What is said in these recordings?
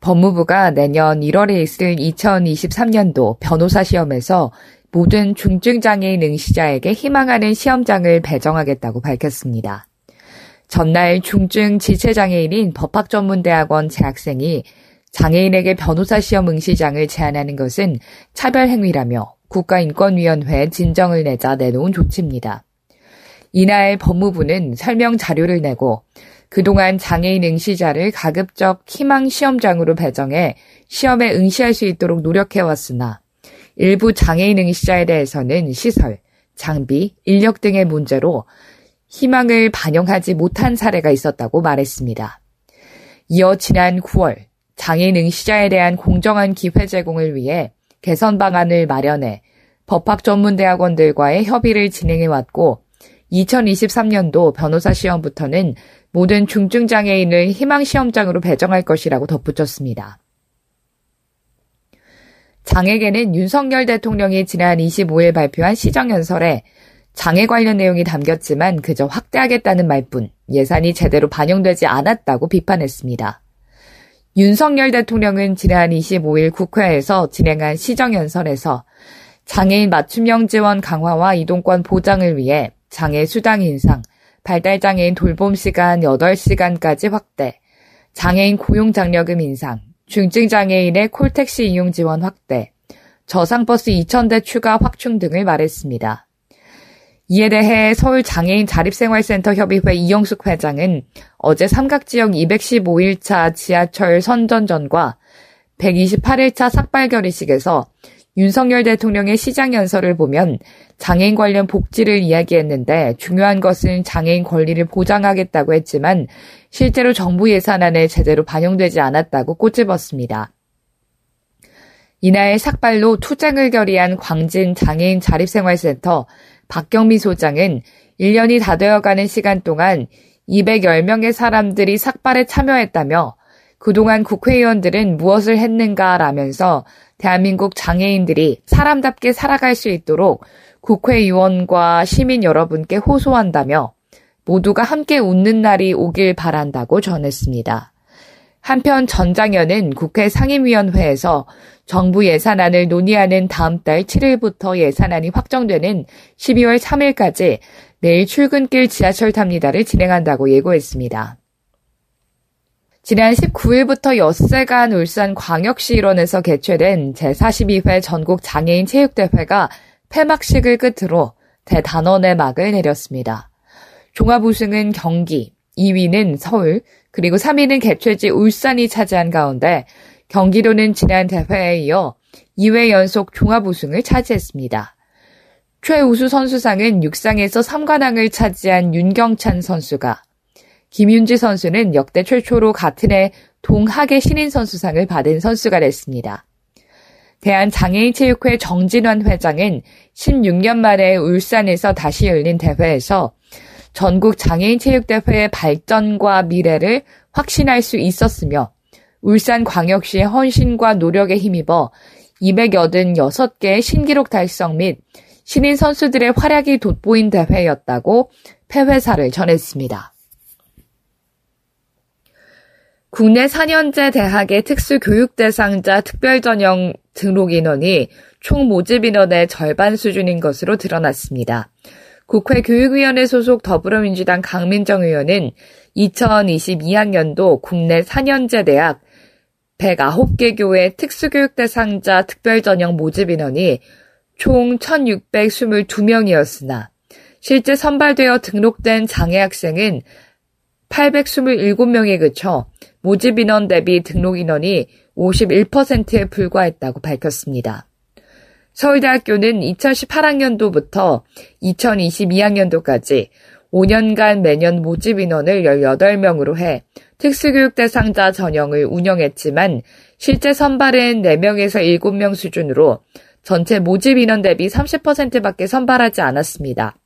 법무부가 내년 1월에 있을 2023년도 변호사 시험에서 모든 중증장애인 응시자에게 희망하는 시험장을 배정하겠다고 밝혔습니다. 전날 중증 지체장애인인 법학전문대학원 재학생이 장애인에게 변호사 시험 응시장을 제안하는 것은 차별행위라며 국가인권위원회에 진정을 내자 내놓은 조치입니다. 이날 법무부는 설명 자료를 내고 그동안 장애인 응시자를 가급적 희망 시험장으로 배정해 시험에 응시할 수 있도록 노력해왔으나 일부 장애인 응시자에 대해서는 시설, 장비, 인력 등의 문제로 희망을 반영하지 못한 사례가 있었다고 말했습니다. 이어 지난 9월 장애인 응시자에 대한 공정한 기회 제공을 위해 개선 방안을 마련해 법학전문대학원들과의 협의를 진행해왔고 2023년도 변호사 시험부터는 모든 중증장애인을 희망시험장으로 배정할 것이라고 덧붙였습니다. 장에게는 윤석열 대통령이 지난 25일 발표한 시정연설에 장애 관련 내용이 담겼지만 그저 확대하겠다는 말뿐 예산이 제대로 반영되지 않았다고 비판했습니다. 윤석열 대통령은 지난 25일 국회에서 진행한 시정연설에서 장애인 맞춤형 지원 강화와 이동권 보장을 위해 장애 수당 인상, 발달 장애인 돌봄 시간 8시간까지 확대, 장애인 고용 장려금 인상, 중증 장애인의 콜택시 이용 지원 확대, 저상버스 2,000대 추가 확충 등을 말했습니다. 이에 대해 서울 장애인 자립생활센터 협의회 이영숙 회장은 어제 삼각지역 215일차 지하철 선전전과 128일차 삭발결의식에서 윤석열 대통령의 시장 연설을 보면 장애인 관련 복지를 이야기했는데 중요한 것은 장애인 권리를 보장하겠다고 했지만 실제로 정부 예산안에 제대로 반영되지 않았다고 꼬집었습니다. 이날 삭발로 투쟁을 결의한 광진 장애인 자립생활센터 박경미 소장은 1년이 다 되어가는 시간 동안 210명의 사람들이 삭발에 참여했다며 그동안 국회의원들은 무엇을 했는가라면서 대한민국 장애인들이 사람답게 살아갈 수 있도록 국회의원과 시민 여러분께 호소한다며 모두가 함께 웃는 날이 오길 바란다고 전했습니다. 한편 전장현은 국회 상임위원회에서 정부 예산안을 논의하는 다음 달 7일부터 예산안이 확정되는 12월 3일까지 내일 출근길 지하철 탑니다를 진행한다고 예고했습니다. 지난 19일부터 엿새간 울산 광역시 일원에서 개최된 제42회 전국 장애인 체육대회가 폐막식을 끝으로 대단원의 막을 내렸습니다. 종합 우승은 경기, 2위는 서울, 그리고 3위는 개최지 울산이 차지한 가운데 경기도는 지난 대회에 이어 2회 연속 종합 우승을 차지했습니다. 최우수 선수상은 육상에서 3관왕을 차지한 윤경찬 선수가 김윤지 선수는 역대 최초로 같은 해 동학의 신인 선수상을 받은 선수가 됐습니다. 대한장애인체육회 정진원 회장은 16년 만에 울산에서 다시 열린 대회에서 전국 장애인체육대회의 발전과 미래를 확신할 수 있었으며 울산 광역시의 헌신과 노력에 힘입어 286개의 신기록 달성 및 신인 선수들의 활약이 돋보인 대회였다고 폐회사를 전했습니다. 국내 4년제 대학의 특수교육 대상자 특별전형 등록 인원이 총 모집 인원의 절반 수준인 것으로 드러났습니다. 국회 교육위원회 소속 더불어민주당 강민정 의원은 2022학년도 국내 4년제 대학 109개 교회 특수교육 대상자 특별전형 모집 인원이 총 1622명이었으나 실제 선발되어 등록된 장애 학생은 827명에 그쳐 모집 인원 대비 등록 인원이 51%에 불과했다고 밝혔습니다. 서울대학교는 2018학년도부터 2022학년도까지 5년간 매년 모집 인원을 18명으로 해 특수교육 대상자 전형을 운영했지만 실제 선발은 4명에서 7명 수준으로 전체 모집 인원 대비 30%밖에 선발하지 않았습니다.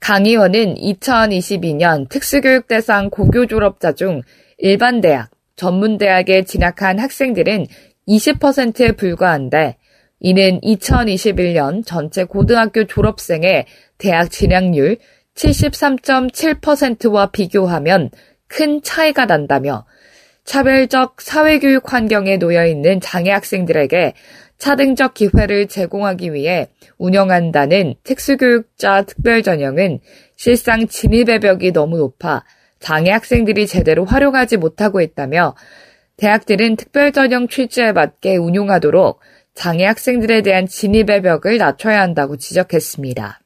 강 의원은 2022년 특수교육 대상 고교 졸업자 중 일반 대학, 전문 대학에 진학한 학생들은 20%에 불과한데 이는 2021년 전체 고등학교 졸업생의 대학 진학률 73.7%와 비교하면 큰 차이가 난다며 차별적 사회교육 환경에 놓여 있는 장애 학생들에게 차등적 기회를 제공하기 위해 운영한다는 특수교육자 특별전형은 실상 진입의 벽이 너무 높아 장애 학생들이 제대로 활용하지 못하고 있다며 대학들은 특별전형 취지에 맞게 운용하도록 장애 학생들에 대한 진입의 벽을 낮춰야 한다고 지적했습니다.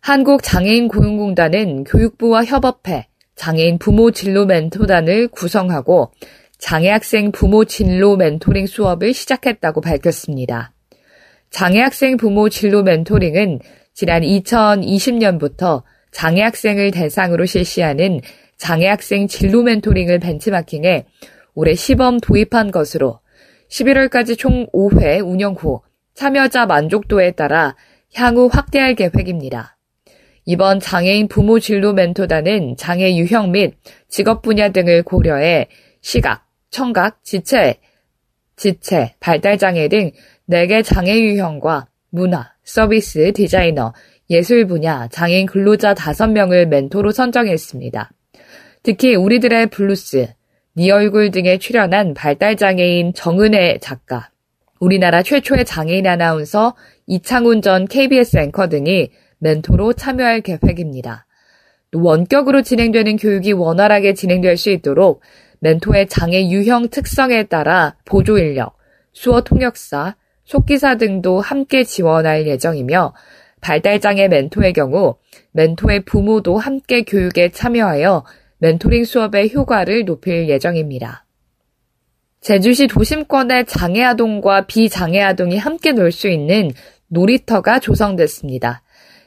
한국장애인 고용공단은 교육부와 협업해 장애인 부모 진로 멘토단을 구성하고 장애학생 부모 진로 멘토링 수업을 시작했다고 밝혔습니다. 장애학생 부모 진로 멘토링은 지난 2020년부터 장애학생을 대상으로 실시하는 장애학생 진로 멘토링을 벤치마킹해 올해 시범 도입한 것으로 11월까지 총 5회 운영 후 참여자 만족도에 따라 향후 확대할 계획입니다. 이번 장애인 부모 진로 멘토단은 장애 유형 및 직업 분야 등을 고려해 시각, 청각, 지체, 지체, 발달장애 등 4개 장애 유형과 문화, 서비스, 디자이너, 예술 분야, 장애인 근로자 5명을 멘토로 선정했습니다. 특히 우리들의 블루스, 니 얼굴 등에 출연한 발달장애인 정은혜 작가, 우리나라 최초의 장애인 아나운서 이창훈 전 KBS 앵커 등이 멘토로 참여할 계획입니다. 원격으로 진행되는 교육이 원활하게 진행될 수 있도록 멘토의 장애 유형 특성에 따라 보조 인력, 수어 통역사, 속기사 등도 함께 지원할 예정이며 발달장애 멘토의 경우 멘토의 부모도 함께 교육에 참여하여 멘토링 수업의 효과를 높일 예정입니다. 제주시 도심권의 장애아동과 비장애아동이 함께 놀 수 있는 놀이터가 조성됐습니다.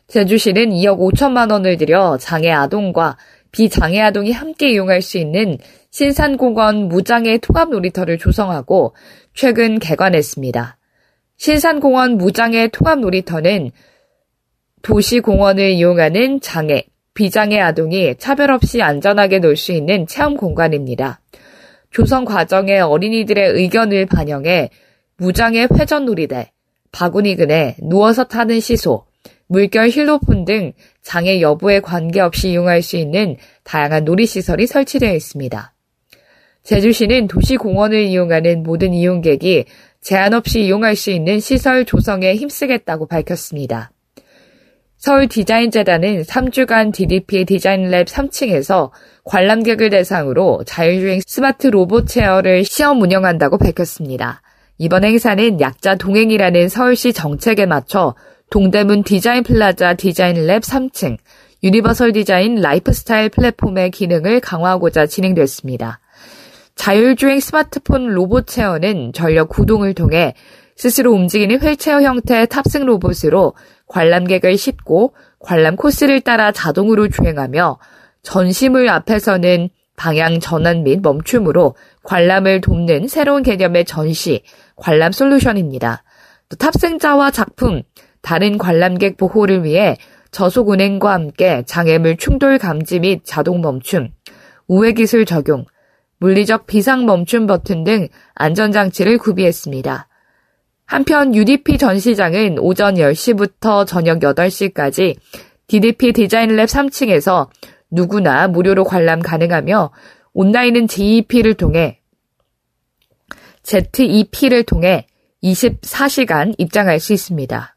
제주시는 2억 5천만 원을 들여 장애아동과 비장애아동이 함께 이용할 수 있는 신산공원 무장애 통합 놀이터를 조성하고 최근 개관했습니다. 신산공원 무장애 통합 놀이터는 도시공원을 이용하는 장애, 비장애 아동이 차별 없이 안전하게 놀 수 있는 체험 공간입니다. 조성 과정에 어린이들의 의견을 반영해 무장애 회전 놀이대, 바구니 그네, 누워서 타는 시소, 물결 힐로폰 등 장애 여부에 관계없이 이용할 수 있는 다양한 놀이시설이 설치되어 있습니다. 제주시는 도시공원을 이용하는 모든 이용객이 제한 없이 이용할 수 있는 시설 조성에 힘쓰겠다고 밝혔습니다. 서울 디자인재단은 3주간 DDP 디자인랩 3층에서 관람객을 대상으로 자율주행 스마트 로봇 chair를 시험 운영한다고 밝혔습니다. 이번 행사는 약자 동행이라는 서울시 정책에 맞춰 동대문 디자인 플라자 디자인랩 3층, 유니버설 디자인 라이프스타일 플랫폼의 기능을 강화하고자 진행됐습니다. 자율주행 스마트 로봇 chair는 전력 구동을 통해 스스로 움직이는 휠체어 형태의 탑승 로봇으로 관람객을 싣고 관람 코스를 따라 자동으로 주행하며 전시물 앞에서는 방향 전환 및 멈춤으로 관람을 돕는 새로운 개념의 전시, 관람 솔루션입니다. 또 탑승자와 작품, 다른 관람객 보호를 위해 저속 운행과 함께 장애물 충돌 감지 및 자동 멈춤, 우회 기술 적용, 물리적 비상 멈춤 버튼 등 안전장치를 구비했습니다. 한편 UDP 전시장은 오전 10시부터 저녁 8시까지 DDP 디자인랩 3층에서 누구나 무료로 관람 가능하며 온라인은 JEP를 통해 ZEP를 통해 24시간 입장할 수 있습니다.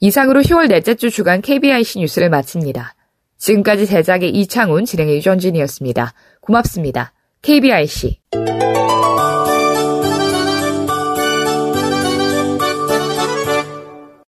이상으로 10월 넷째 주 주간 KBIC 뉴스를 마칩니다. 지금까지 제작의 이창훈, 진행의 유전진이었습니다. 고맙습니다. KBIC